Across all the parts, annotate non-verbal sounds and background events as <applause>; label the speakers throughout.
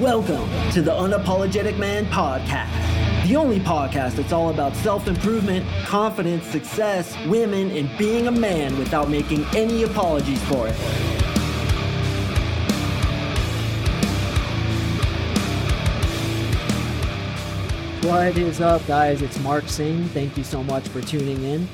Speaker 1: Welcome to the Unapologetic Man Podcast, the only podcast that's all about self improvement, confidence, success, women, and being a man without making any apologies for it. What is up, guys? It's Mark Sing. Thank you so much for tuning in.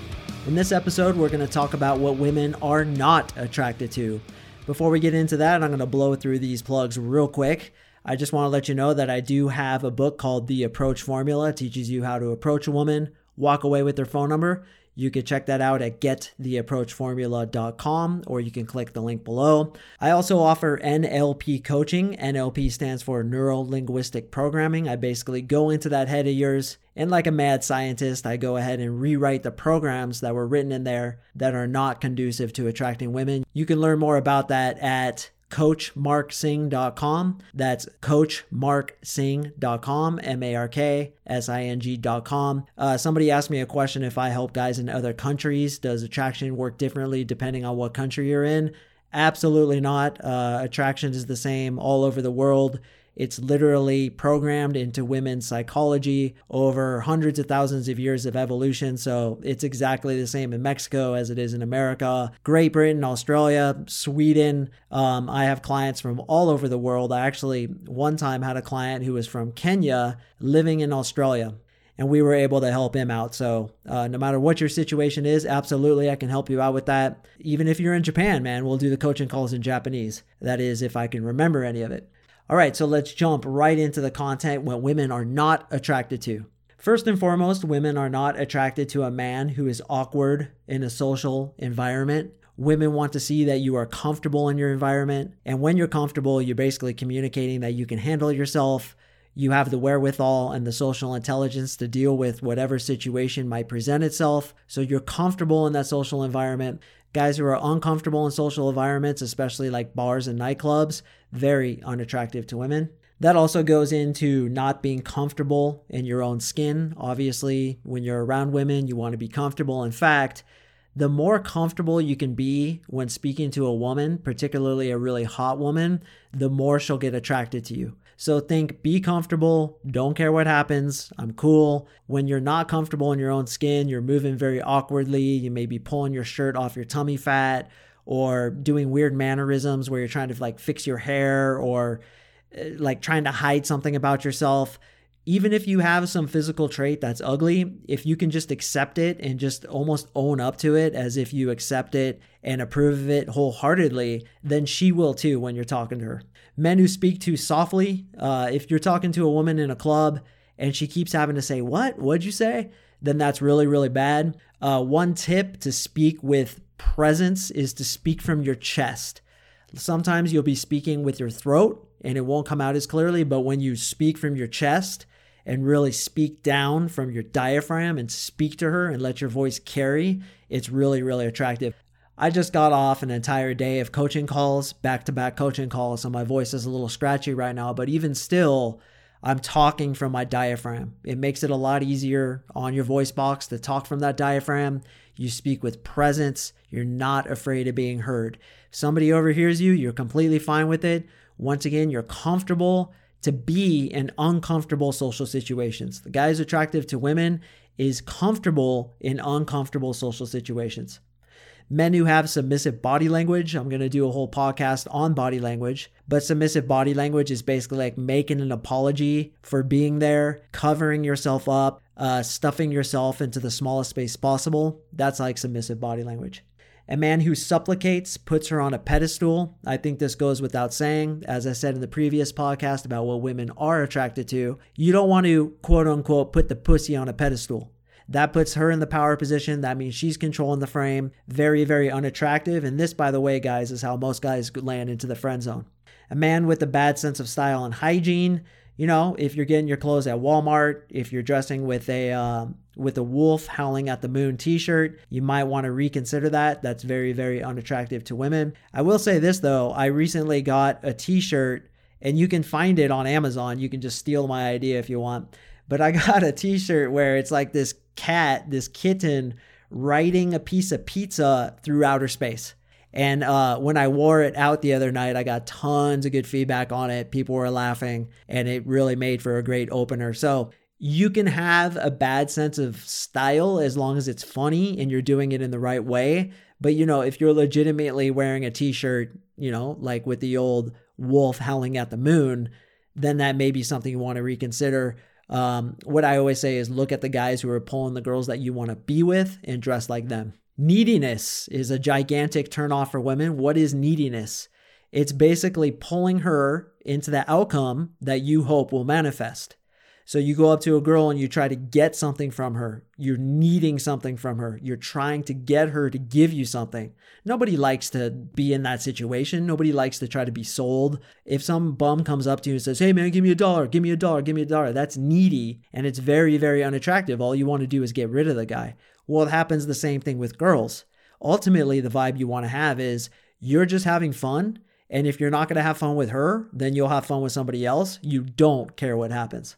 Speaker 1: In this episode, we're going to talk about what women are not attracted to. Before we get into that, I'm going to blow through these plugs real quick. I just want to let you know that I do have a book called The Approach Formula. It teaches you how to approach a woman, walk away with their phone number. You can check that out at gettheapproachformula.com or you can click the link below. I also offer NLP coaching. NLP stands for Neuro Linguistic Programming. I basically go into that head of yours and, like a mad scientist, I go ahead and rewrite the programs that were written in there that are not conducive to attracting women. You can learn more about that at coachmarksing.com. That's coachmarksing.com, M A R K S I N G.com. Uh, somebody asked me a question if I help guys in other countries. Does attraction work differently depending on what country you're in? Absolutely not. Uh, attraction is the same all over the world. It's literally programmed into women's psychology over hundreds of thousands of years of evolution. So it's exactly the same in Mexico as it is in America, Great Britain, Australia, Sweden. Um, I have clients from all over the world. I actually one time had a client who was from Kenya living in Australia and we were able to help him out. So, uh, no matter what your situation is, absolutely, I can help you out with that. Even if you're in Japan, man, we'll do the coaching calls in Japanese. That is, if I can remember any of it. All right, so let's jump right into the content what women are not attracted to. First and foremost, women are not attracted to a man who is awkward in a social environment. Women want to see that you are comfortable in your environment. And when you're comfortable, you're basically communicating that you can handle yourself, you have the wherewithal and the social intelligence to deal with whatever situation might present itself. So you're comfortable in that social environment. Guys who are uncomfortable in social environments, especially like bars and nightclubs, very unattractive to women. That also goes into not being comfortable in your own skin. Obviously, when you're around women, you want to be comfortable. In fact, the more comfortable you can be when speaking to a woman, particularly a really hot woman, the more she'll get attracted to you. So think be comfortable, don't care what happens, I'm cool. When you're not comfortable in your own skin, you're moving very awkwardly, you may be pulling your shirt off your tummy fat or doing weird mannerisms where you're trying to like fix your hair or uh, like trying to hide something about yourself. Even if you have some physical trait that's ugly, if you can just accept it and just almost own up to it as if you accept it and approve of it wholeheartedly, then she will too when you're talking to her men who speak too softly. Uh, if you're talking to a woman in a club and she keeps having to say, What? What'd you say? Then that's really, really bad. Uh, one tip to speak with presence is to speak from your chest. Sometimes you'll be speaking with your throat and it won't come out as clearly, but when you speak from your chest and really speak down from your diaphragm and speak to her and let your voice carry, it's really, really attractive. I just got off an entire day of coaching calls, back to back coaching calls, so my voice is a little scratchy right now, but even still, I'm talking from my diaphragm. It makes it a lot easier on your voice box to talk from that diaphragm. You speak with presence. You're not afraid of being heard. If somebody overhears you, you're completely fine with it. Once again, you're comfortable to be in uncomfortable social situations. The guy who's attractive to women is comfortable in uncomfortable social situations. Men who have submissive body language, I'm going to do a whole podcast on body language, but submissive body language is basically like making an apology for being there, covering yourself up, uh, stuffing yourself into the smallest space possible. That's like submissive body language. A man who supplicates puts her on a pedestal. I think this goes without saying. As I said in the previous podcast about what women are attracted to, you don't want to quote unquote put the pussy on a pedestal. That puts her in the power position. That means she's controlling the frame. Very, very unattractive. And this, by the way, guys, is how most guys land into the friend zone. A man with a bad sense of style and hygiene. You know, if you're getting your clothes at Walmart, if you're dressing with a uh, with a wolf howling at the moon T-shirt, you might want to reconsider that. That's very, very unattractive to women. I will say this though: I recently got a T-shirt, and you can find it on Amazon. You can just steal my idea if you want but I <laughs> got a t-shirt where it's like this cat, this kitten riding a piece of pizza through outer space. And uh, when I wore it out the other night, I got tons of good feedback on it. People were laughing, and it really made for a great opener. So you can have a bad sense of style as long as it's funny and you're doing it in the right way. But you know, if you're legitimately wearing a t-shirt, you know, like with the old wolf howling at the moon, then that may be something you want to reconsider. Um, what I always say is look at the guys who are pulling the girls that you want to be with and dress like them. Neediness is a gigantic turnoff for women. What is neediness? It's basically pulling her into the outcome that you hope will manifest. So you go up to a girl and you try to get something from her. You're needing something from her. You're trying to get her to give you something. Nobody likes to be in that situation. Nobody likes to try to be sold. If some bum comes up to you and says, Hey man, give me a dollar, give me a dollar, give me a dollar, that's needy and it's very, very unattractive. All you want to do is get rid of the guy. Well, it happens the same thing with girls. Ultimately, the vibe you want to have is you're just having fun. And if you're not going to have fun with her, then you'll have fun with somebody else. You don't care what happens.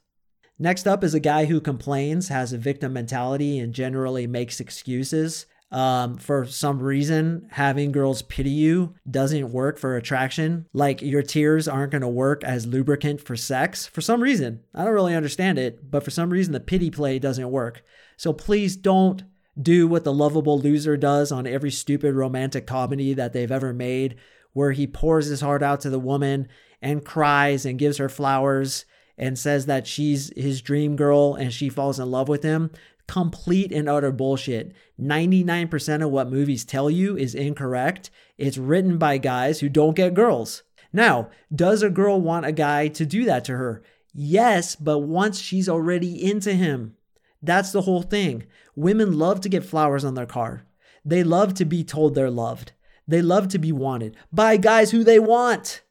Speaker 1: Next up is a guy who complains, has a victim mentality, and generally makes excuses. Um, for some reason, having girls pity you doesn't work for attraction. Like your tears aren't going to work as lubricant for sex for some reason. I don't really understand it, but for some reason, the pity play doesn't work. So please don't do what the lovable loser does on every stupid romantic comedy that they've ever made, where he pours his heart out to the woman and cries and gives her flowers and says that she's his dream girl and she falls in love with him. Complete and utter bullshit. 99% of what movies tell you is incorrect. It's written by guys who don't get girls. Now, does a girl want a guy to do that to her? Yes, but once she's already into him. That's the whole thing. Women love to get flowers on their car. They love to be told they're loved. They love to be wanted by guys who they want.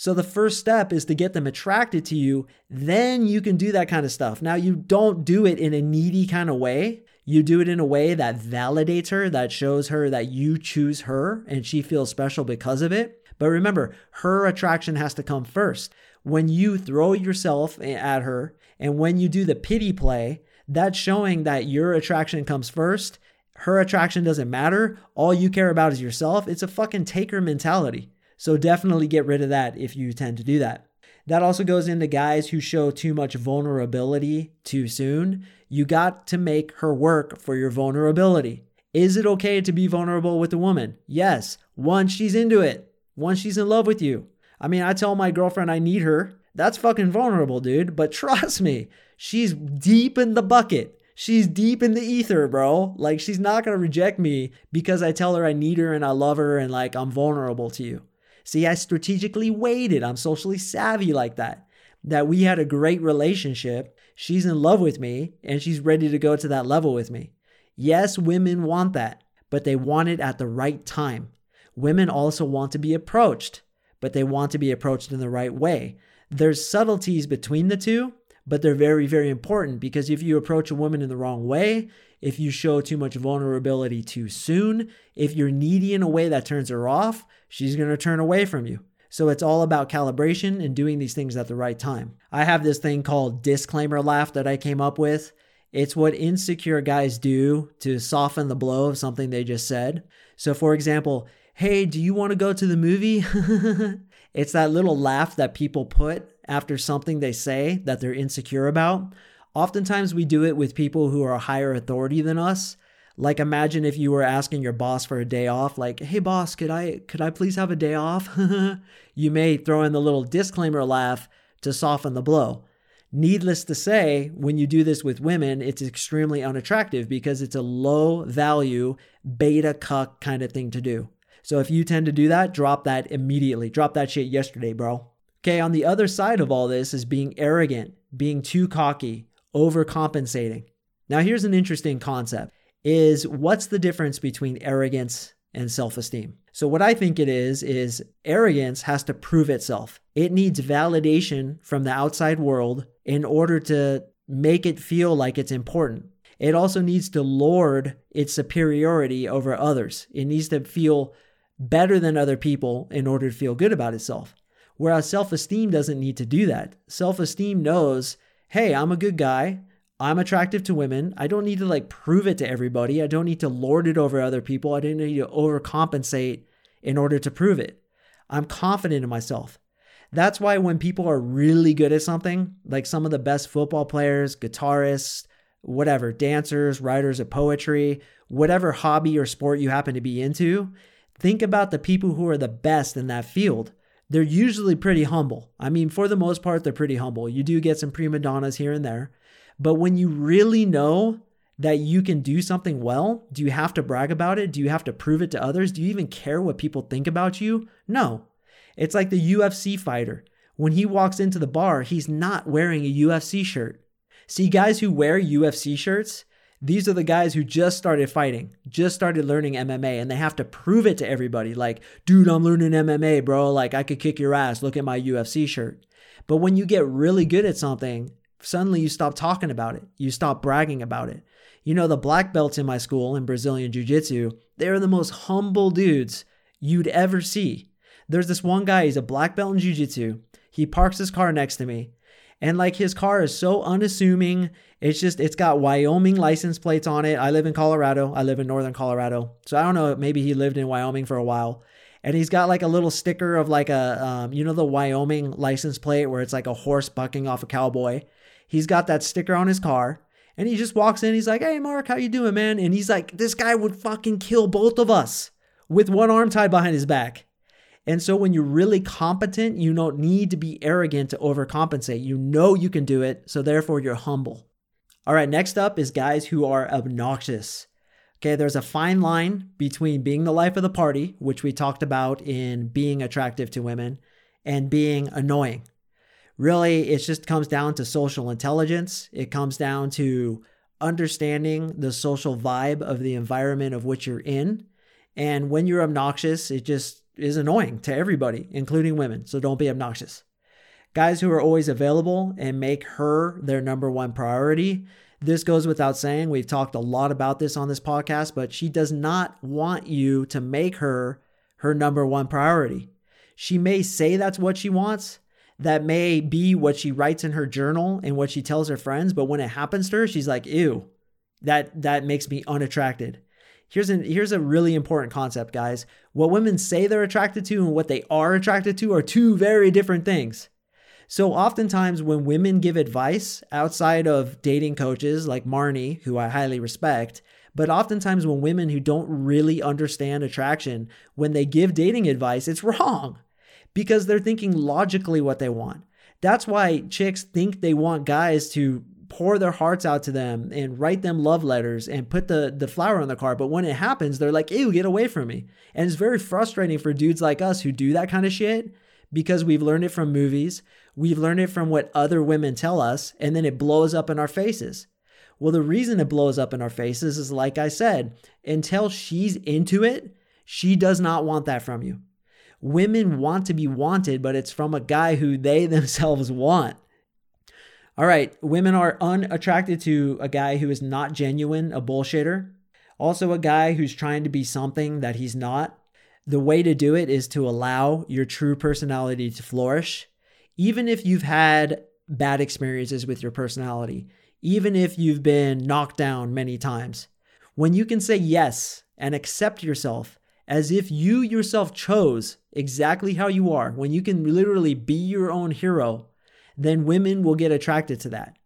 Speaker 1: So the first step is to get them attracted to you. Then you can do that kind of stuff. Now, you don't do it in a needy kind of way. You do it in a way that validates her, that shows her that you choose her and she feels special because of it. But remember, her attraction has to come first. When you throw yourself at her and when you do the pity play, that's showing that your attraction comes first. Her attraction doesn't matter. All you care about is yourself. It's a fucking taker mentality. So definitely get rid of that if you tend to do that. That also goes into guys who show too much vulnerability too soon. You got to make her work for your vulnerability. Is it okay to be vulnerable with a woman? Yes, once she's into it, once she's in love with you. I mean, I tell my girlfriend I need her. That's fucking vulnerable, dude. But <laughs> trust me, she's deep in the bucket. She's deep in the ether, bro. Like, she's not gonna reject me because I tell her I need her and I love her and like I'm vulnerable to you. See, I strategically waited. I'm socially savvy like that. That we had a great relationship. She's in love with me and she's ready to go to that level with me. Yes, women want that, but they want it at the right time. Women also want to be approached, but they want to be approached in the right way. There's subtleties between the two, but they're very, very important because if you approach a woman in the wrong way, if you show too much vulnerability too soon, if you're needy in a way that turns her off, she's going to turn away from you. So it's all about calibration and doing these things at the right time. I have this thing called disclaimer laugh that I came up with. It's what insecure guys do to soften the blow of something they just said. So, for example, hey, do you want to go to the movie? <laughs> it's that little laugh that people put after something they say that they're insecure about. Oftentimes, we do it with people who are a higher authority than us. Like imagine if you were asking your boss for a day off, like, "Hey boss, could I could I please have a day off?" <laughs> you may throw in the little disclaimer laugh to soften the blow. Needless to say, when you do this with women, it's extremely unattractive because it's a low value beta cuck kind of thing to do. So if you tend to do that, drop that immediately. Drop that shit yesterday, bro. Okay, on the other side of all this is being arrogant, being too cocky, overcompensating. Now here's an interesting concept is what's the difference between arrogance and self-esteem? So what I think it is is arrogance has to prove itself. It needs validation from the outside world in order to make it feel like it's important. It also needs to lord its superiority over others. It needs to feel better than other people in order to feel good about itself. Whereas self esteem doesn't need to do that. Self esteem knows, hey, I'm a good guy. I'm attractive to women. I don't need to like prove it to everybody. I don't need to lord it over other people. I don't need to overcompensate in order to prove it. I'm confident in myself. That's why when people are really good at something, like some of the best football players, guitarists, whatever, dancers, writers of poetry, whatever hobby or sport you happen to be into, think about the people who are the best in that field. They're usually pretty humble. I mean, for the most part, they're pretty humble. You do get some prima donnas here and there. But when you really know that you can do something well, do you have to brag about it? Do you have to prove it to others? Do you even care what people think about you? No. It's like the UFC fighter. When he walks into the bar, he's not wearing a UFC shirt. See, guys who wear UFC shirts, these are the guys who just started fighting, just started learning MMA, and they have to prove it to everybody. Like, dude, I'm learning MMA, bro. Like, I could kick your ass. Look at my UFC shirt. But when you get really good at something, suddenly you stop talking about it. You stop bragging about it. You know, the black belts in my school in Brazilian Jiu Jitsu, they're the most humble dudes you'd ever see. There's this one guy, he's a black belt in Jiu Jitsu. He parks his car next to me. And like his car is so unassuming. It's just, it's got Wyoming license plates on it. I live in Colorado. I live in northern Colorado. So I don't know, maybe he lived in Wyoming for a while. And he's got like a little sticker of like a, um, you know, the Wyoming license plate where it's like a horse bucking off a cowboy. He's got that sticker on his car. And he just walks in. He's like, "Hey, Mark, how you doing, man?" And he's like, "This guy would fucking kill both of us with one arm tied behind his back." And so when you're really competent, you don't need to be arrogant to overcompensate. You know you can do it, so therefore you're humble. All right, next up is guys who are obnoxious. Okay, there's a fine line between being the life of the party, which we talked about in being attractive to women, and being annoying. Really, it just comes down to social intelligence. It comes down to understanding the social vibe of the environment of which you're in. And when you're obnoxious, it just is annoying to everybody, including women. So don't be obnoxious. Guys who are always available and make her their number one priority. This goes without saying. We've talked a lot about this on this podcast, but she does not want you to make her her number one priority. She may say that's what she wants. That may be what she writes in her journal and what she tells her friends, but when it happens to her, she's like, "Ew, that that makes me unattracted." Here's an here's a really important concept, guys. What women say they're attracted to and what they are attracted to are two very different things. So oftentimes when women give advice outside of dating coaches like Marni, who I highly respect, but oftentimes when women who don't really understand attraction, when they give dating advice, it's wrong because they're thinking logically what they want. That's why chicks think they want guys to pour their hearts out to them and write them love letters and put the, the flower on the car. But when it happens, they're like, ew, get away from me. And it's very frustrating for dudes like us who do that kind of shit because we've learned it from movies. We've learned it from what other women tell us, and then it blows up in our faces. Well, the reason it blows up in our faces is like I said, until she's into it, she does not want that from you. Women want to be wanted, but it's from a guy who they <laughs> themselves want. All right, women are unattracted to a guy who is not genuine, a bullshitter. Also, a guy who's trying to be something that he's not. The way to do it is to allow your true personality to flourish. Even if you've had bad experiences with your personality, even if you've been knocked down many times, when you can say yes and accept yourself as if you yourself chose exactly how you are, when you can literally be your own hero then women will get attracted to that.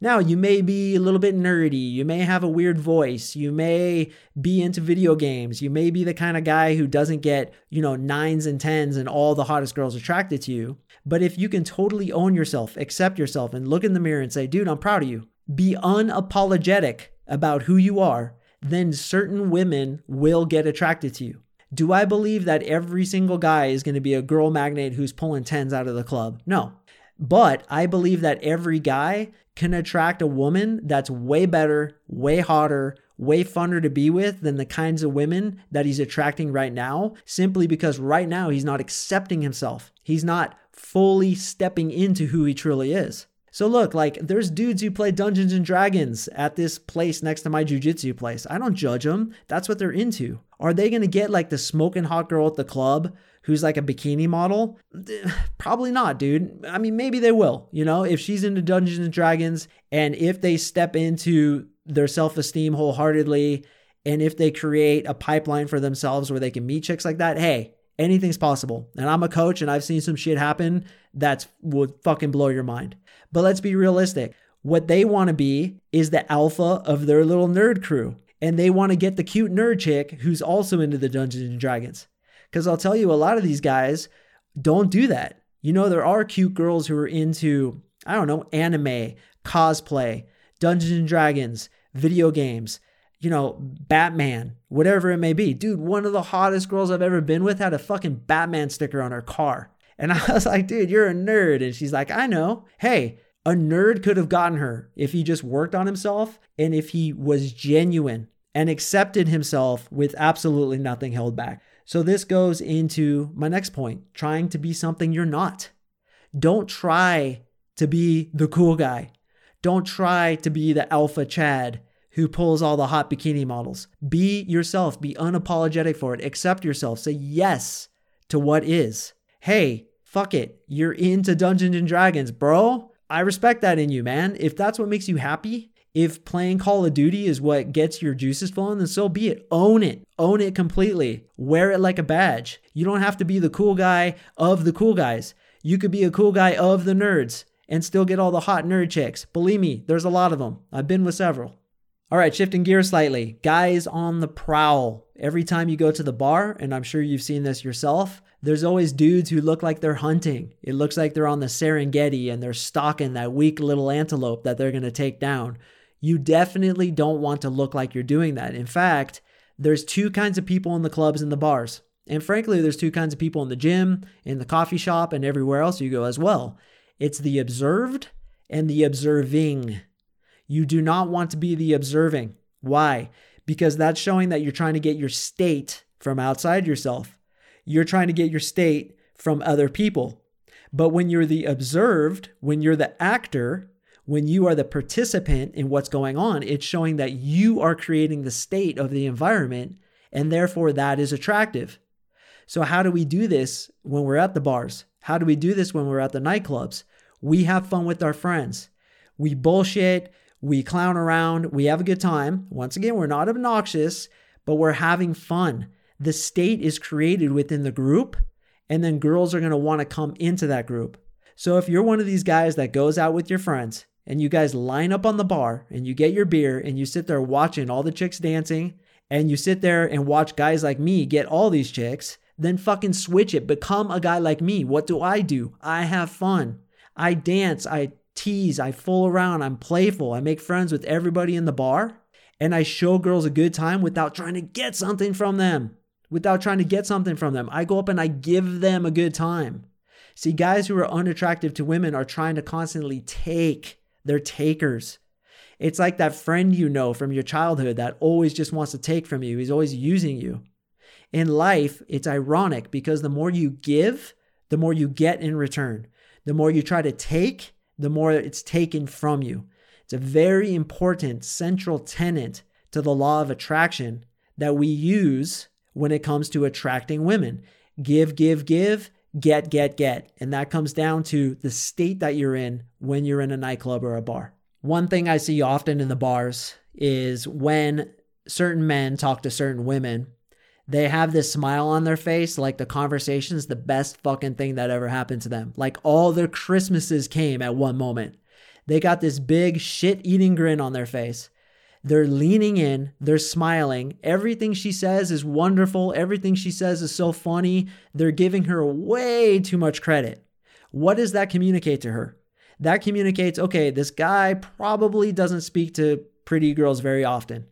Speaker 1: Now, you may be a little bit nerdy. You may have a weird voice. You may be into video games. You may be the kind of guy who doesn't get, you know, nines and tens and all the hottest girls attracted to you. But if you can totally own yourself, accept yourself, and look in the mirror and say, dude, I'm proud of you, be unapologetic about who you are, then certain women will get attracted to you. Do I believe that every single guy is going to be a girl magnet who's pulling tens out of the club? No. But I believe that every guy can attract a woman that's way better, way hotter, way funner to be with than the kinds of women that he's attracting right now, simply because right now he's not accepting himself. He's not fully stepping into who he truly is. So look, like there's dudes who play Dungeons and Dragons at this place next to my jujitsu place. I don't judge them. That's what they're into. Are they gonna get like the smoking hot girl at the club who's like a bikini model? <sighs> Probably not, dude. I mean, maybe they will, you know, if she's into Dungeons and Dragons and if they step into their self esteem wholeheartedly and if they create a pipeline for themselves where they can meet chicks like that, hey, Anything's possible. And I'm a coach and I've seen some shit happen that's would fucking blow your mind. But let's be realistic. What they want to be is the alpha of their little nerd crew. And they want to get the cute nerd chick who's also into the Dungeons and Dragons. Because I'll tell you, a lot of these guys don't do that. You know, there are cute girls who are into, I don't know, anime, cosplay, Dungeons and Dragons, video games, you know, Batman, whatever it may be. Dude, one of the hottest girls I've ever been with had a fucking Batman sticker on her car. And I was like, dude, you're a nerd. And she's like, I know. Hey, a nerd could have gotten her if he just worked on himself and if he was genuine and accepted himself with absolutely nothing held back. So, this goes into my next point trying to be something you're not. Don't try to be the cool guy. Don't try to be the alpha Chad who pulls all the hot bikini models. Be yourself, be unapologetic for it, accept yourself, say yes to what is. Hey, fuck it, you're into Dungeons and Dragons, bro. I respect that in you, man. If that's what makes you happy, if playing Call of Duty is what gets your juices flowing, then so be it. Own it. Own it completely. Wear it like a badge. You don't have to be the cool guy of the cool guys. You could be a cool guy of the nerds and still get all the hot nerd chicks. Believe me, there's a lot of them. I've been with several. All right, shifting gears slightly. Guys on the prowl. Every time you go to the bar, and I'm sure you've seen this yourself, there's always dudes who look like they're hunting. It looks like they're on the Serengeti and they're stalking that weak little antelope that they're going to take down. You definitely don't want to look like you're doing that. In fact, there's two kinds of people in the clubs and the bars. And frankly, there's two kinds of people in the gym, in the coffee shop, and everywhere else you go as well. It's the observed and the observing. You do not want to be the observing. Why? Because that's showing that you're trying to get your state from outside yourself. You're trying to get your state from other people. But when you're the observed, when you're the actor, when you are the participant in what's going on, it's showing that you are creating the state of the environment, and therefore that is attractive. So, how do we do this when we're at the bars? How do we do this when we're at the nightclubs? We have fun with our friends. We bullshit, we clown around, we have a good time. Once again, we're not obnoxious, but we're having fun. The state is created within the group, and then girls are going to want to come into that group. So if you're one of these guys that goes out with your friends and you guys line up on the bar and you get your beer and you sit there watching all the chicks dancing and you sit there and watch guys like me get all these chicks, then fucking switch it. Become a guy like me. What do I do? I have fun. I dance. I tease, I fool around, I'm playful, I make friends with everybody in the bar, and I show girls a good time without trying to get something from them. Without trying to get something from them. I go up and I give them a good time. See, guys who are unattractive to women are trying to constantly take. They're takers. It's like that friend you know from your childhood that always just wants to take from you. He's always using you. In life, it's ironic because the more you give, the more you get in return. The more you try to take, the more it's taken from you. It's a very important central tenet to the law of attraction that we use when it comes to attracting women. Give, give, give, get, get, get. And that comes down to the state that you're in when you're in a nightclub or a bar. One thing I see often in the bars is when certain men talk to certain women, they have this smile on their face like the conversation's the best fucking thing that ever happened to them. Like all their Christmases came at one moment. They got this big shit eating grin on their face. They're leaning in, they're smiling. Everything she says is wonderful. Everything she says is so funny. They're giving her way too much credit. What does that communicate to her? That communicates okay, this guy probably doesn't speak to pretty girls very often.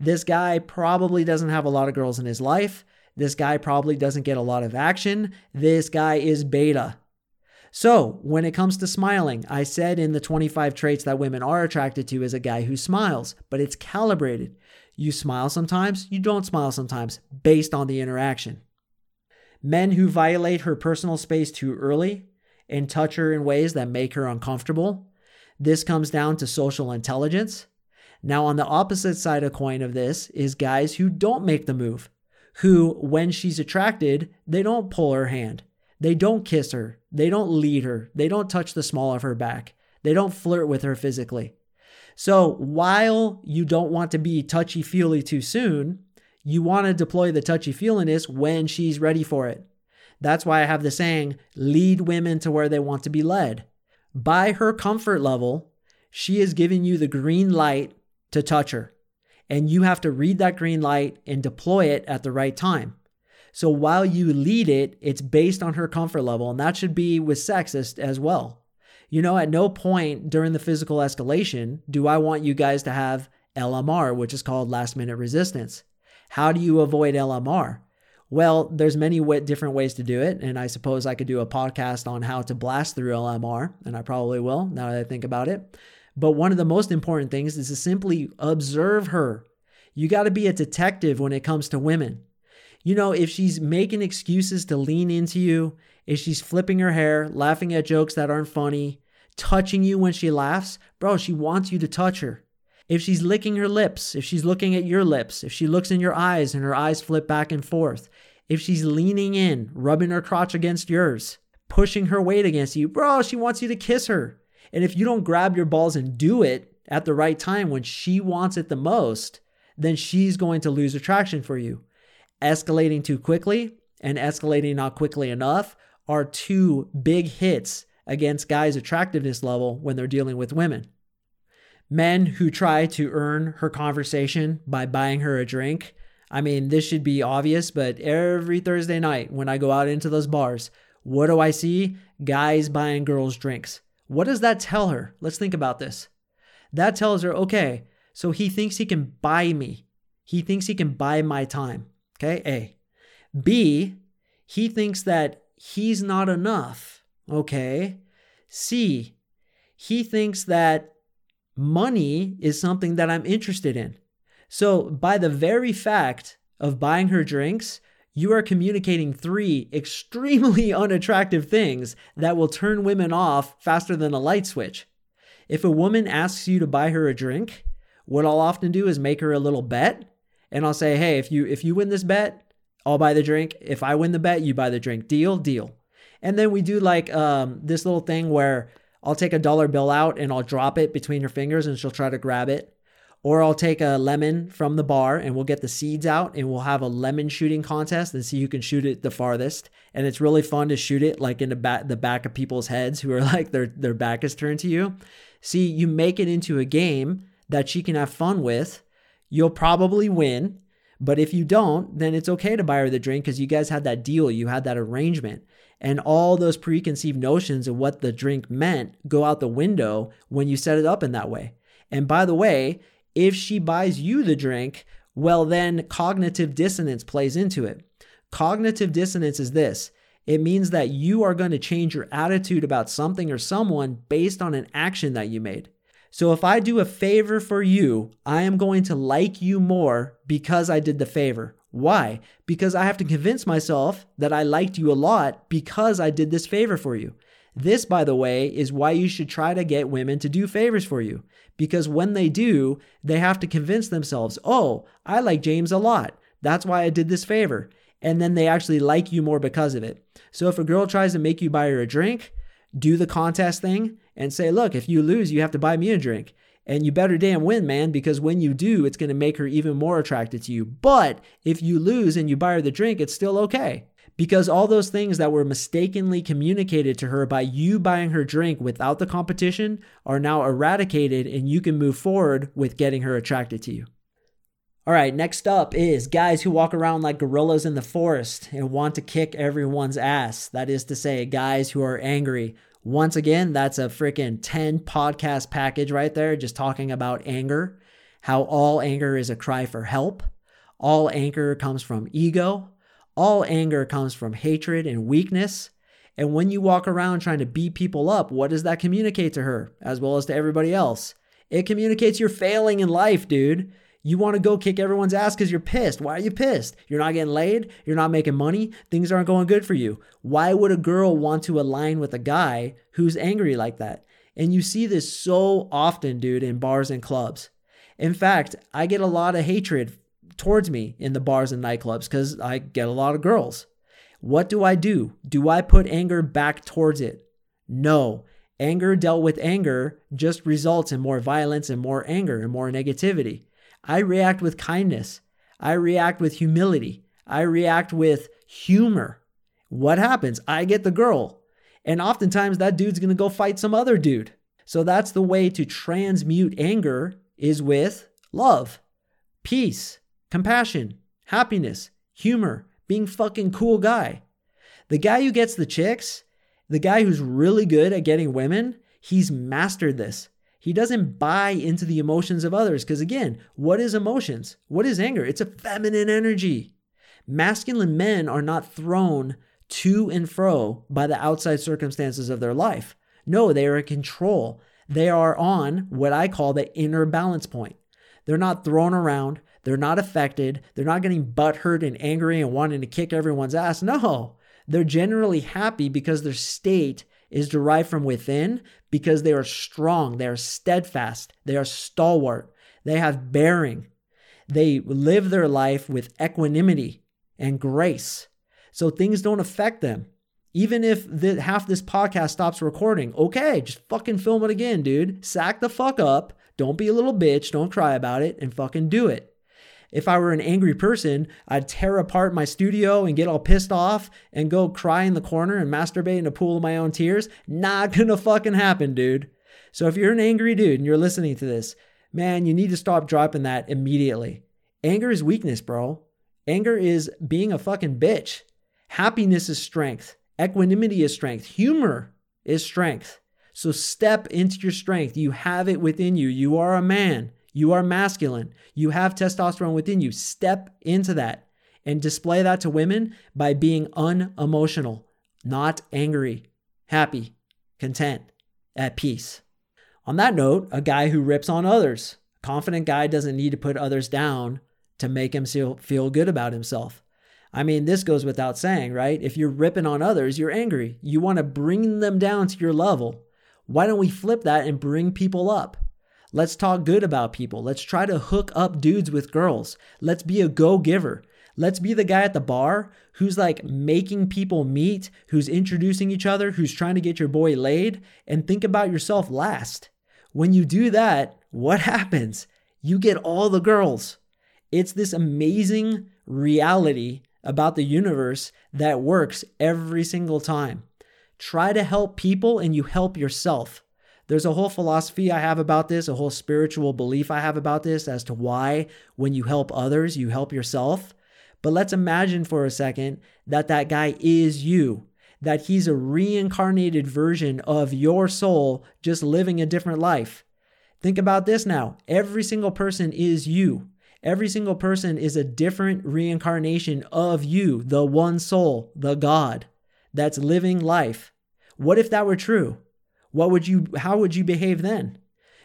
Speaker 1: This guy probably doesn't have a lot of girls in his life. This guy probably doesn't get a lot of action. This guy is beta. So, when it comes to smiling, I said in the 25 traits that women are attracted to is a guy who smiles, but it's calibrated. You smile sometimes, you don't smile sometimes, based on the interaction. Men who violate her personal space too early and touch her in ways that make her uncomfortable. This comes down to social intelligence. Now, on the opposite side of coin of this is guys who don't make the move, who, when she's attracted, they don't pull her hand. They don't kiss her. They don't lead her. They don't touch the small of her back. They don't flirt with her physically. So while you don't want to be touchy feely too soon, you want to deploy the touchy feeliness when she's ready for it. That's why I have the saying lead women to where they want to be led. By her comfort level, she is giving you the green light to touch her. And you have to read that green light and deploy it at the right time. So while you lead it, it's based on her comfort level. And that should be with sexist as, well. You know, at no point during the physical escalation do I want you guys to have LMR, which is called last minute resistance. How do you avoid LMR? Well, there's many different ways to do it, and I suppose I could do a podcast on how to blast through LMR, and I probably will now that I think about it. But one of the most important things is to simply observe her. You got to be a detective when it comes to women. You know, if she's making excuses to lean into you, if she's flipping her hair, laughing at jokes that aren't funny, touching you when she laughs, bro, she wants you to touch her. If she's licking her lips, if she's looking at your lips, if she looks in your eyes and her eyes flip back and forth, if she's leaning in, rubbing her crotch against yours, pushing her weight against you, bro, she wants you to kiss her. And if you don't grab your balls and do it at the right time when she wants it the most, then she's going to lose attraction for you. Escalating too quickly and escalating not quickly enough are two big hits against guys' attractiveness level when they're dealing with women. Men who try to earn her conversation by buying her a drink. I mean, this should be obvious, but every Thursday night when I go out into those bars, what do I see? Guys buying girls drinks. What does that tell her? Let's think about this. That tells her, okay, so he thinks he can buy me. He thinks he can buy my time. Okay, A. B, he thinks that he's not enough. Okay. C, he thinks that money is something that I'm interested in. So, by the very fact of buying her drinks, you are communicating three extremely <laughs> unattractive things that will turn women off faster than a light switch. If a woman asks you to buy her a drink, what I'll often do is make her a little bet and I'll say, "Hey, if you if you win this bet, I'll buy the drink. If I win the bet, you buy the drink. Deal, deal." And then we do like um, this little thing where I'll take a dollar bill out and I'll drop it between her fingers and she'll try to grab it. Or I'll take a lemon from the bar and we'll get the seeds out and we'll have a lemon shooting contest and see who can shoot it the farthest. And it's really fun to shoot it like in the back the back of people's heads who are <laughs> like their their back is turned to you. See, you make it into a game that she can have fun with. You'll probably win. But if you don't, then it's okay to buy her the drink because you guys had that deal, you had that arrangement. And all those preconceived notions of what the drink meant go out the window when you set it up in that way. And by the way, if she buys you the drink, well, then cognitive dissonance plays into it. Cognitive dissonance is this it means that you are going to change your attitude about something or someone based on an action that you made. So if I do a favor for you, I am going to like you more because I did the favor. Why? Because I have to convince myself that I liked you a lot because I did this favor for you. This, by the way, is why you should try to get women to do favors for you. Because when they do, they have to convince themselves, oh, I like James a lot. That's why I did this favor. And then they actually like you more because of it. So if a girl tries to make you buy her a drink, do the contest thing and say, look, if you lose, you have to buy me a drink. And you better damn win, man, because when you do, it's to make her even more attracted to you. But if you lose and you buy her the drink, it's still okay. Because all those things that were mistakenly communicated to her by you buying her drink without the competition are now eradicated and you can move forward with getting her attracted to you. All right, next up is guys who walk around like gorillas in the forest and want to kick everyone's ass. That is to say, guys who are angry, once again, that's a freaking 10 podcast package right there, just talking about anger, how all anger is a cry for help. All anger comes from ego. All anger comes from hatred and weakness. And when you walk around trying to beat people up, what does that communicate to her as well as to everybody else? It communicates you're failing in life, dude. You want to go kick everyone's ass because you're pissed. Why are you pissed? You're not getting laid. You're not making money. Things aren't going good for you. Why would a girl want to align with a guy who's angry like that? And you see this so often, dude, in bars and clubs. In fact, I get a lot of hatred towards me in the bars and nightclubs because I get a lot of girls. What do I do? Do I put anger back towards it? No. Anger dealt with anger just results in more violence and more anger and more negativity. I react with kindness. I react with humility. I react with humor. What happens? I get the girl. And oftentimes that dude's gonna go fight some other dude. So that's the way to transmute anger is with love, peace, compassion, happiness, humor, being fucking cool guy. The guy who gets the chicks, the guy who's really good at getting women, he's mastered this. He doesn't buy into the emotions of others because again, what is emotions? What is anger? It's a feminine energy. Masculine men are not thrown to and fro by the outside circumstances of their life. No, they are in control. They are on what I call the inner balance point. They're not thrown around. They're not affected. They're not getting butthurt and angry and wanting to kick everyone's ass. No, they're generally happy because their state is derived from within because they are strong, they are steadfast, they are stalwart, they have bearing. They live their life with equanimity and grace. So things don't affect them. Even if the, half this podcast stops recording, okay, just fucking film it again, dude. Sack the fuck up. Don't be a little bitch. Don't cry about it and fucking do it. If I were an angry person, I'd tear apart my studio and get all pissed off and go cry in the corner and masturbate in a pool of my own tears. Not <laughs> gonna fucking happen, dude. So if you're an angry dude and you're listening to this, man, you need to stop dropping that immediately. Anger is weakness, bro. Anger is being a fucking bitch. Happiness is strength. Equanimity is strength. Humor is strength. So step into your strength. You have it within you. You are a man. You are masculine. You have testosterone within you. Step into that and display that to women by being unemotional, not angry, happy, content, at peace. On that note, a guy who rips on others. Confident guy doesn't need to put others down to make him feel good about himself. I mean, this goes without saying, right? If you're ripping on others, you're angry. You want to bring them down to your level. Why don't we flip that and bring people up? Let's talk good about people. Let's try to hook up dudes with girls. Let's be a go giver. Let's be the guy at the bar who's like making people meet, who's introducing each other, who's trying to get your boy laid, and think about yourself last. When you do that, what <laughs> happens? You get all the girls. It's this amazing reality about the universe that works every single time. Try to help people and you help yourself. There's a whole philosophy I have about this, a whole spiritual belief I have about this as to why when you help others, you help yourself. But let's imagine for a second that that guy is you, that he's a reincarnated version of your soul just living a different life. Think about this now. Every single person is you. Every single person is a different reincarnation of you, the one soul, the God that's living life. What if that were true? What would you how would you behave then?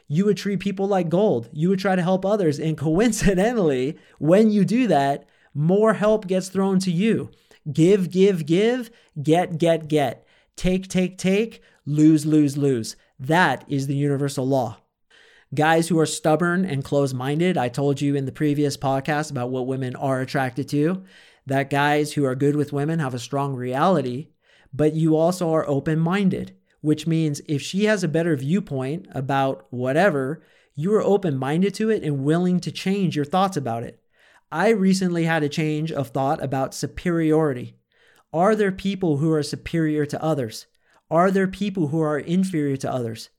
Speaker 1: You would treat people like gold. You would try to help others and <laughs> coincidentally, when you do that, more help gets thrown to you. Give, give, give, get, get, get. Take, take, take, lose, lose, lose. That is the universal law. Guys who are stubborn and close minded, I told you in the previous podcast about what women are attracted to, that guys who are good with women have a strong reality, but you also are open minded, which means if she has a better viewpoint about whatever, you are open minded to it and willing to change your thoughts about it. I recently had a change of thought about superiority. Are there people who are superior to others? Are there people who are inferior to others?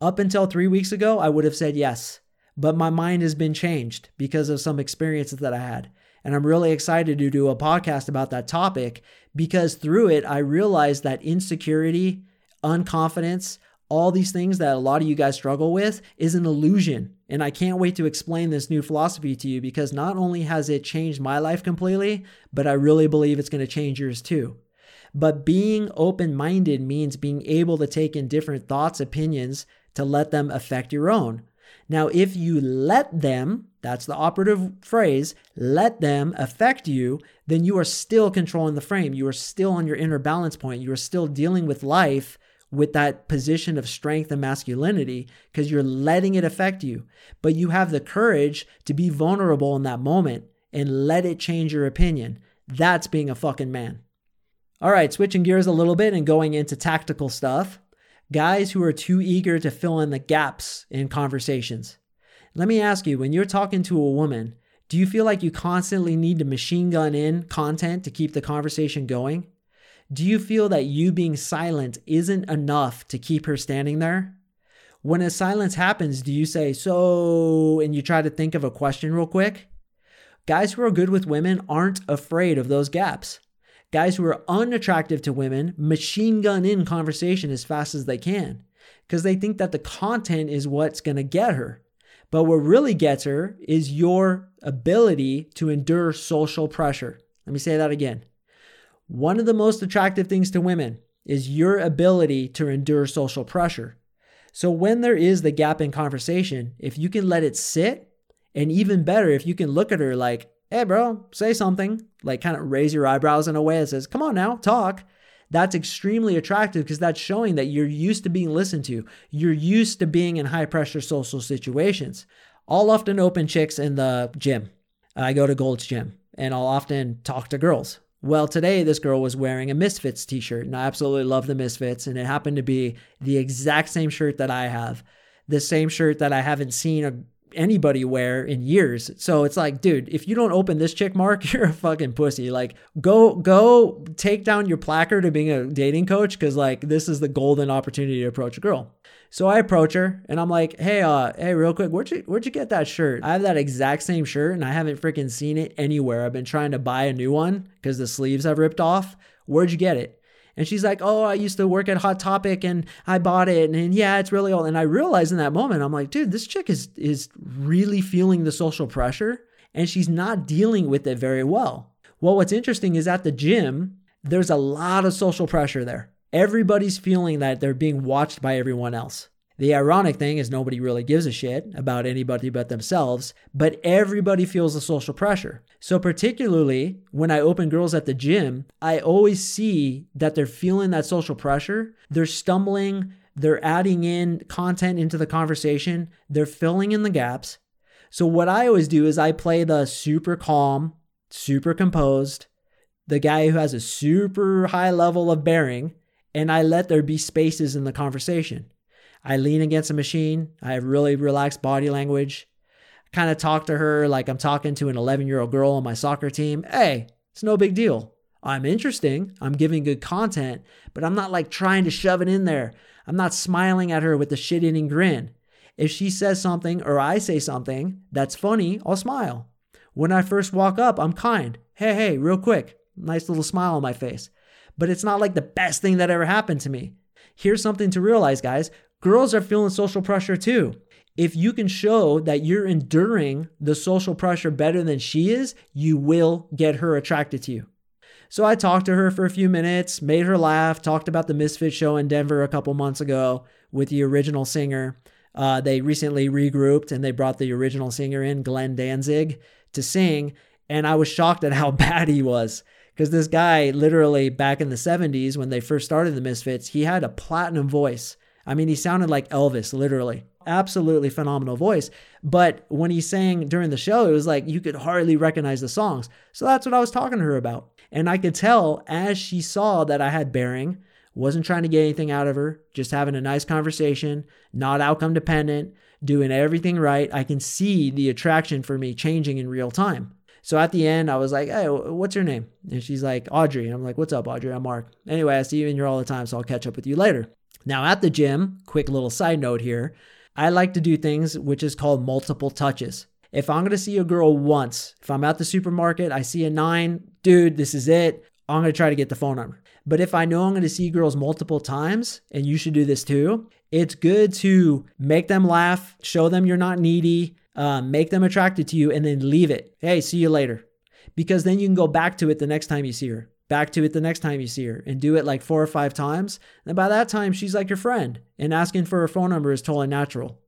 Speaker 1: Up until three weeks ago, I would have said yes, but my mind has been changed because of some experiences that I had. And I'm really excited to do a podcast about that topic because through it, I realized that insecurity, unconfidence, all these things that a lot of you guys struggle with is an illusion. And I can't wait to explain this new philosophy to you because not only has it changed my life completely, but I really believe it's going to change yours too. But being open minded means being able to take in different thoughts, opinions, to let them affect your own. Now, if you let them, that's the operative phrase, let them affect you, then you are still controlling the frame. You are still on your inner balance point. You are still dealing with life with that position of strength and masculinity because you're letting it affect you. But you have the courage to be vulnerable in that moment and let it change your opinion. That's being a fucking man. All right, switching gears a little bit and going into tactical stuff guys who are too eager to fill in the gaps in conversations. Let me ask you when you're talking to a woman, do you feel like you constantly need to machine gun in content to keep the conversation going? Do you feel that you being silent isn't enough to keep her standing there? When a silence happens, do you say, so, and you try to think of a question real quick? Guys who are good with women aren't afraid of those gaps. Guys who are unattractive to women machine gun in conversation as fast as they can because they think that the content is what's going to get her. But what really gets her is your ability to endure social pressure. Let me say that again. One of the most attractive things to women is your ability to endure social pressure. So when there is the gap in conversation, if you can let it sit, and even better, if you can look at her like, hey, bro, say something, like kind of raise your eyebrows in a way that says, come on now, talk. That's extremely attractive because that's showing that you're used to being listened to. You're used to being in high pressure social situations. I'll often open chicks in the gym. I go to Gold's Gym and I'll often talk to girls. Well, today this girl was wearing a Misfits t shirt, and I absolutely love the Misfits, and it happened to be the exact same shirt that I have, the same shirt that I haven't seen anybody wear in years. So it's like, dude, if you don't open this chick mark, <laughs> you're a fucking pussy. Like, go go take down your placard of being a dating coach because like this is the golden opportunity to approach a girl. So I approach her and I'm like, hey, uh, hey, real quick, where'd you where'd you get that shirt? I have that exact same shirt and I haven't freaking seen it anywhere. I've been trying to buy a new one because the sleeves have ripped off. Where'd you get it? And she's like, Oh, I used to work at Hot Topic and I bought it. And, and yeah, it's really old. And I realized in that moment, I'm like, dude, this chick is is really feeling the social pressure and she's not dealing with it very well. Well, what's interesting is at the gym, there's a lot of social pressure there. Everybody's feeling that they're being watched by everyone else. The ironic thing is nobody really gives a shit about anybody but themselves, but everybody feels the social pressure. So, particularly when I open girls at the gym, I always see that they're feeling that social pressure. They're stumbling, they're adding in content into the conversation, they're filling in the gaps. So, what I always do is I play the super calm, super composed, the guy who has a super high level of bearing, and I let there be spaces in the conversation. I lean against a machine. I have really relaxed body language. Kind of talk to her like I'm talking to an 11 year old girl on my soccer team. Hey, it's no big deal. I'm interesting. I'm giving good content, but I'm not like trying to shove it in there. I'm not smiling at her with a shit eating grin. If she says something or I say something that's funny, I'll smile. When I first walk up, I'm kind. Hey, hey, real quick. Nice little smile on my face. But it's not like the best thing that ever happened to me. Here's something to realize, guys girls are feeling social pressure too. If you can show that you're enduring the social pressure better than she is, you will get her attracted to you. So I talked to her for a few minutes, made her laugh, talked about the Misfit show in Denver a couple months ago with the original singer. Uh, they recently regrouped and they brought the original singer in, Glenn Danzig, to sing. And I was shocked at how <laughs> bad he was. Because this guy, literally back in the 70s, when they first started the Misfits, he had a platinum voice. I mean, he sounded like Elvis, literally. Absolutely phenomenal voice. But when he sang during the show, it was like you could hardly recognize the songs. So that's what I was talking to her about. And I could tell as she saw that I had bearing, wasn't trying to get anything out of her, just having a nice conversation, not outcome dependent, doing everything right. I can see the attraction for me changing in real time. So at the end, I was like, hey, what's your name? And she's like, Audrey. And I'm like, what's up, Audrey? I'm Mark. Anyway, I see you in here all the time, so I'll catch up with you later. Now, at the gym, quick little side note here, I like to do things which is called multiple touches. If I'm gonna see a girl once, if I'm at the supermarket, I see a nine, dude, this is it. I'm gonna try to get the phone number. But if I know I'm gonna see girls multiple times, and you should do this too, it's good to make them laugh, show them you're not needy, um, make them attracted to you, and then leave it. Hey, see you later. Because then you can go back to it the next time you see her back to it the next time you see her and do it like four or five times. And by that time, she's like your friend, and asking for her phone number is totally natural.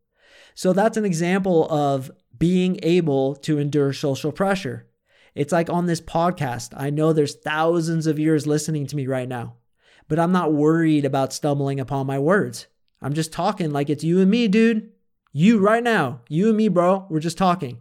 Speaker 1: So that's an example of being able to endure social pressure. It's like on this podcast, I know there's thousands of ears listening to me right now, but I'm not worried about stumbling upon my words. I'm just talking like it's you and me, dude. You right now, you and me, bro. We're just talking.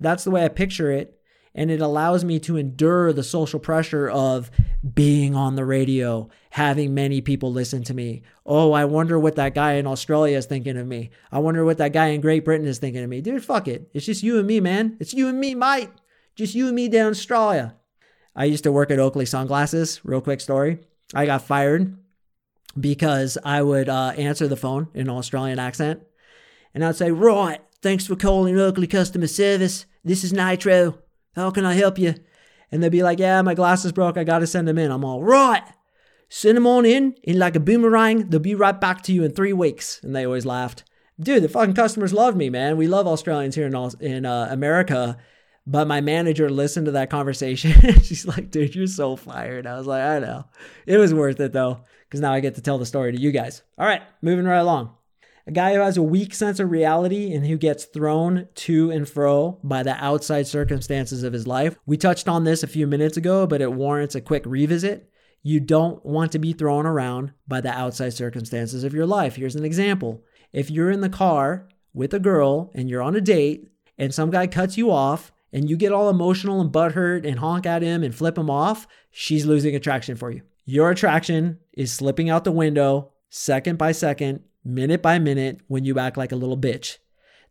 Speaker 1: That's the way I picture it and it allows me to endure the social pressure of being on the radio, having many people listen to me. Oh, I wonder what that guy in Australia is thinking of me. I wonder what that guy in Great Britain is thinking of me. Dude, fuck it. It's just you and me, man. It's you and me, mate. Just you and me down Australia. I used to work at Oakley Sunglasses. Real quick story. I got fired because I would uh, answer the phone in an Australian accent. And I'd say, Right, thanks for calling Oakley Customer Service. This is Nitro. How can I help you? And they'd be like, Yeah, my glasses broke. I got to send them in. I'm all, Right. Send them on in, in like a boomerang. They'll be right back to you in three weeks. And they always laughed. Dude, the fucking customers love me, man. We love Australians here in, in uh, America. But my manager listened to that conversation. <laughs> She's like, dude, you're so fired. I was like, I know. It was worth it though, because now I get to tell the story to you guys. All right, moving right along. A guy who has a weak sense of reality and who gets thrown to and fro by the outside circumstances of his life. We touched on this a few minutes ago, but it warrants a quick revisit. You don't want to be thrown around by the outside circumstances of your life. Here's an example. If you're in the car with a girl and you're on a date and some guy cuts you off and you get all emotional and butthurt and honk at him and flip him off, she's losing attraction for you. Your attraction is slipping out the window second by second minute by minute when you act like a little bitch.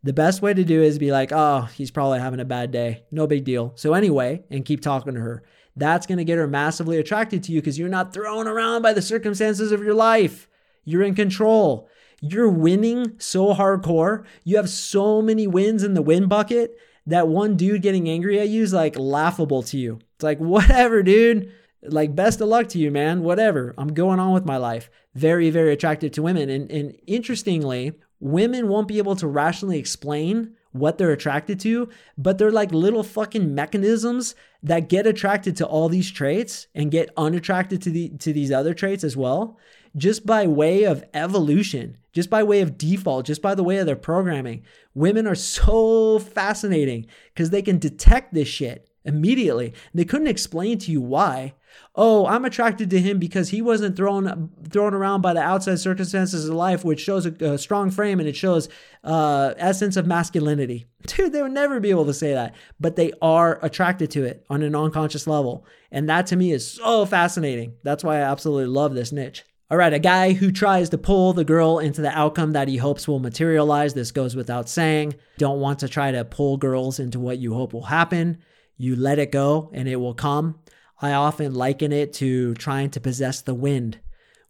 Speaker 1: The best way to do is be like, oh, he's probably having a bad day. No big deal. So, anyway, and keep talking to her. That's going to get her massively attracted to you because you're not thrown around by the circumstances of your life. You're in control. You're winning so hardcore. You have so many wins in the win bucket that one dude getting angry at you is like laughable to you. It's like, <laughs> whatever, dude. Like, best of luck to you, man. Whatever. I'm going on with my life. Very, very attractive to women. And, and interestingly, women won't be able to rationally explain what they're attracted to, but they're like little fucking mechanisms that get attracted to all these traits and get unattracted to the to these other traits as well, just by way of evolution, just by way of default, just by the way of their programming. Women are so fascinating because they can detect this shit immediately. They couldn't explain to you why. Oh, I'm attracted to him because he wasn't thrown thrown around by the outside circumstances of life, which shows a, a strong frame and it shows uh, essence of masculinity. <laughs> Dude, they would never be able to say that, but they are attracted to it on an unconscious level, and that to me is so fascinating. That's why I absolutely love this niche. All right, a guy who tries to pull the girl into the outcome that he hopes will materialize. This goes without saying. Don't want to try to pull girls into what you hope will happen. You let it go and it will come. I often liken it to trying to possess the wind.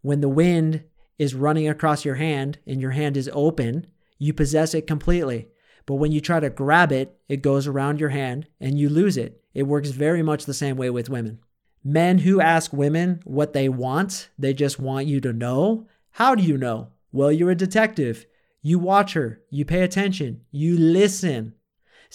Speaker 1: When the wind is running across your hand and your hand is open, you possess it completely. But when you try to grab it, it goes around your hand and you lose it. It works very much the same way with women. Men who ask women what they want, they just want you to know. How do you know? Well, you're a detective. You watch her, you pay attention, you listen.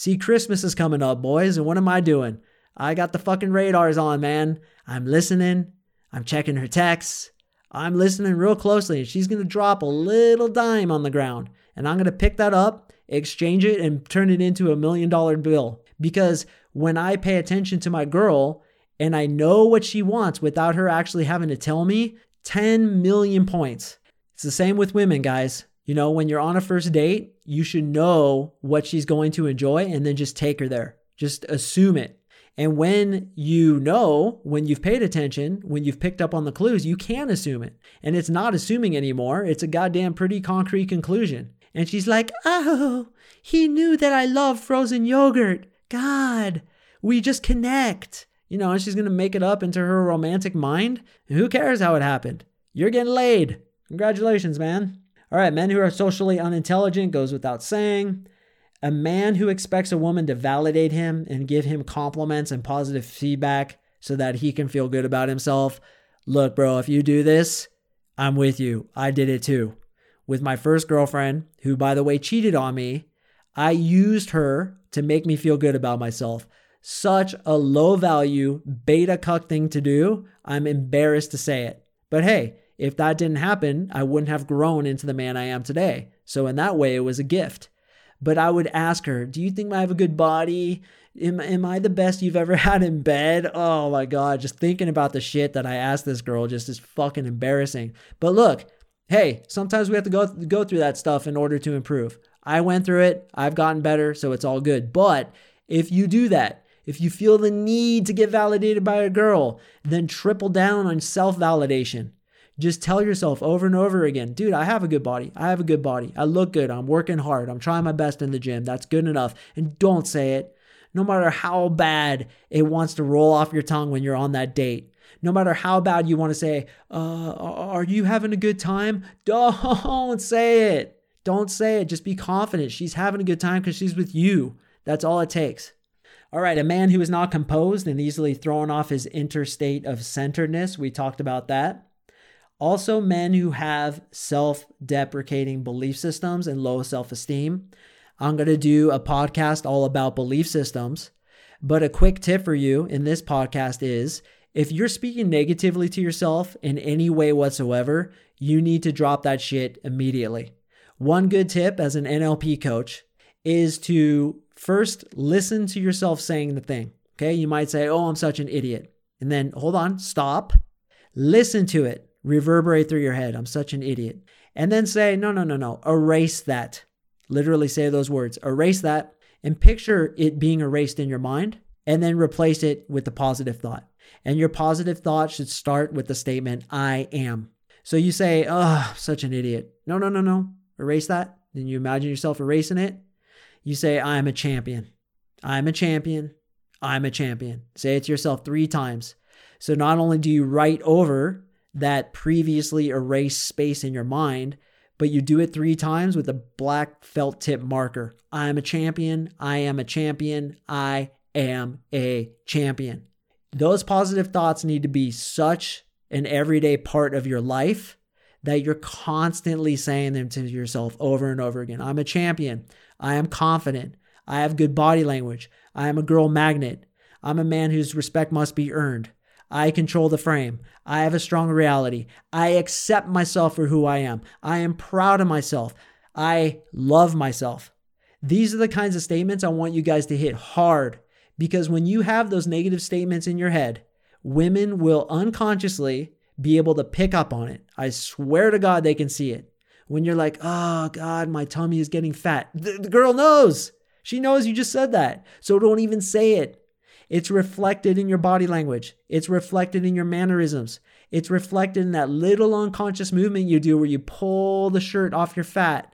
Speaker 1: See, Christmas is coming up, boys, and what am I doing? I got the fucking radars on, man. I'm listening. I'm checking her texts. I'm listening real closely, and she's gonna drop a little dime on the ground. And I'm gonna pick that up, exchange it, and turn it into a million dollar bill. Because when I pay attention to my girl and I know what she wants without her actually having to tell me, 10 million points. It's the same with women, guys. You know, when you're on a first date, you should know what she's going to enjoy and then just take her there. Just assume it. And when you know, when you've paid attention, when you've picked up on the clues, you can assume it. And it's not assuming anymore, it's a goddamn pretty concrete conclusion. And she's like, oh, he knew that I love frozen yogurt. God, we just connect. You know, and she's going to make it up into her romantic mind. And who cares how it happened? You're getting laid. Congratulations, man. All right, men who are socially unintelligent goes without saying. A man who expects a woman to validate him and give him compliments and positive feedback so that he can feel good about himself. Look, bro, if you do this, I'm with you. I did it too. With my first girlfriend, who, by the way, cheated on me, I used her to make me feel good about myself. Such a low value, beta cuck thing to do. I'm embarrassed to say it. But hey, if that didn't happen, I wouldn't have grown into the man I am today. So, in that way, it was a gift. But I would ask her, Do you think I have a good body? Am, am I the best you've ever <laughs> had in bed? Oh my God, just thinking about the shit that I asked this girl just is fucking embarrassing. But look, hey, sometimes we have to go, go through that stuff in order to improve. I went through it, I've gotten better, so it's all good. But if you do that, if you feel the need to get validated by a girl, then triple down on self validation. Just tell yourself over and over again, dude, I have a good body. I have a good body. I look good. I'm working hard. I'm trying my best in the gym. That's good enough. And don't say it. no matter how bad it wants to roll off your tongue when you're on that date. No matter how bad you want to say, uh, Are you having a good time? <laughs> Don't say it. Don't say it. Just be confident. She's having a good time because she's with you. That's all it takes. All right, a man who is not composed and easily thrown off his interstate of centeredness. We talked about that. Also, men who have self deprecating belief systems and low self esteem. I'm going to do a podcast all about belief systems. But a quick tip for you in this podcast is if you're speaking negatively to yourself in any way whatsoever, you need to drop that shit immediately. One good tip as an NLP coach is to first listen to yourself saying the thing. Okay. You might say, Oh, I'm such an idiot. And then hold on, stop, listen to it, reverberate through your head. I'm such an idiot. And then say, No, no, no, no, erase that. Literally say those words, erase that, and picture it being erased in your mind, and then replace it with the positive thought. And your positive thought should start with the statement, I am. So you say, Oh, such an idiot. No, no, no, no. Erase that. Then you imagine yourself erasing it you say, I'm a champion. I'm a champion. I'm a champion. Say it to yourself three times. So not only do you write over that previously erased space in your mind, but you do it three times with a black felt tip marker. I'm a champion. I am a champion. I am a champion. Those positive thoughts need to be such an everyday part of your life that you're constantly saying them to yourself over and over again. I'm a champion. I am confident. I have good body language. I am a girl magnet. I'm a man whose respect must be earned. I control the frame. I have a strong reality. I accept myself for who I am. I am proud of myself. I love myself. These are the kinds of statements I want you guys to hit hard because when you have those negative statements in your head, women will unconsciously be able to pick up on it. I swear to God, they can see it when you're like, oh God, my tummy is getting fat. The, the girl knows. She knows you just said that. So don't even say it. It's reflected in your body language. It's reflected in your mannerisms. It's reflected in that little unconscious movement you do where you pull the shirt off your fat.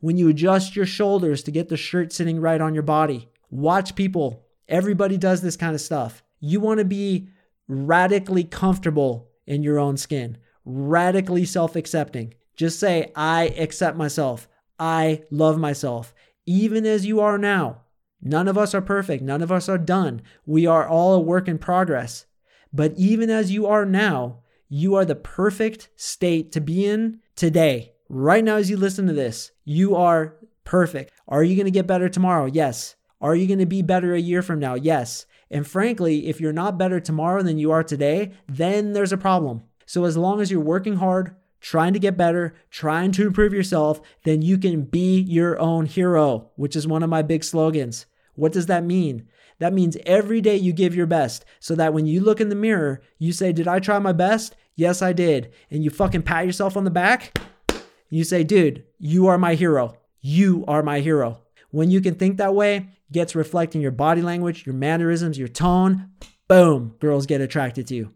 Speaker 1: When you adjust your shoulders to get the shirt sitting right on your body. Watch people. Everybody does this kind of stuff. You want to be radically comfortable in your own skin, radically self accepting. Just say, I accept myself. I love myself, even as you are now. None of us are perfect. None of us are done. We are all a work in progress. But even as you are now, you are the perfect state to be in today. Right now, as you listen to this, you are perfect. Are you going to get better tomorrow? Yes. Are you going to be better a year from now? Yes. And frankly, if you're not better tomorrow than you are today, then there's a problem. So as long as you're working hard, trying to get better, trying to improve yourself, then you can be your own hero, which is one of my big slogans. What does that mean? That means every day you give your best so that when you look in the mirror, you say, Did I try my best? Yes, I did. And you fucking pat yourself on the back. You say, Dude, you are my hero. You are my hero. When you can think that way, gets reflecting your body language, your mannerisms, your tone, boom, girls get attracted to you.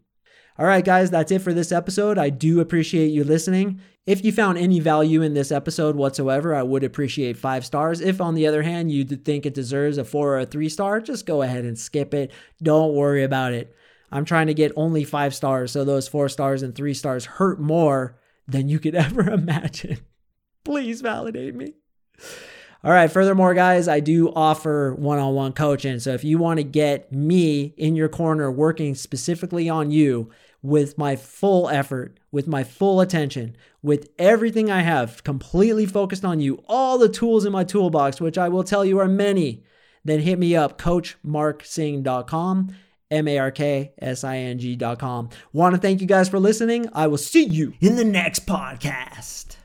Speaker 1: All right, guys, that's it for this episode. I do appreciate you listening. If you found any value in this episode whatsoever, I would appreciate five stars. If, on the other hand, you think it deserves a four or a three star, just go ahead and skip it. Don't worry about it. I'm trying to get only five stars, so those four stars and three stars hurt more than you could <laughs> ever imagine. Please validate me. All right. Furthermore, guys, I do offer one on one coaching. So if you want to get me in your corner working specifically on you with my full effort, with my full attention, with everything I have completely focused on you, all the tools in my toolbox, which I will tell you are many, then hit me up, coachmarksing.com. M A R K S I N G.com. Want to thank you guys for listening. I will see you in the next podcast.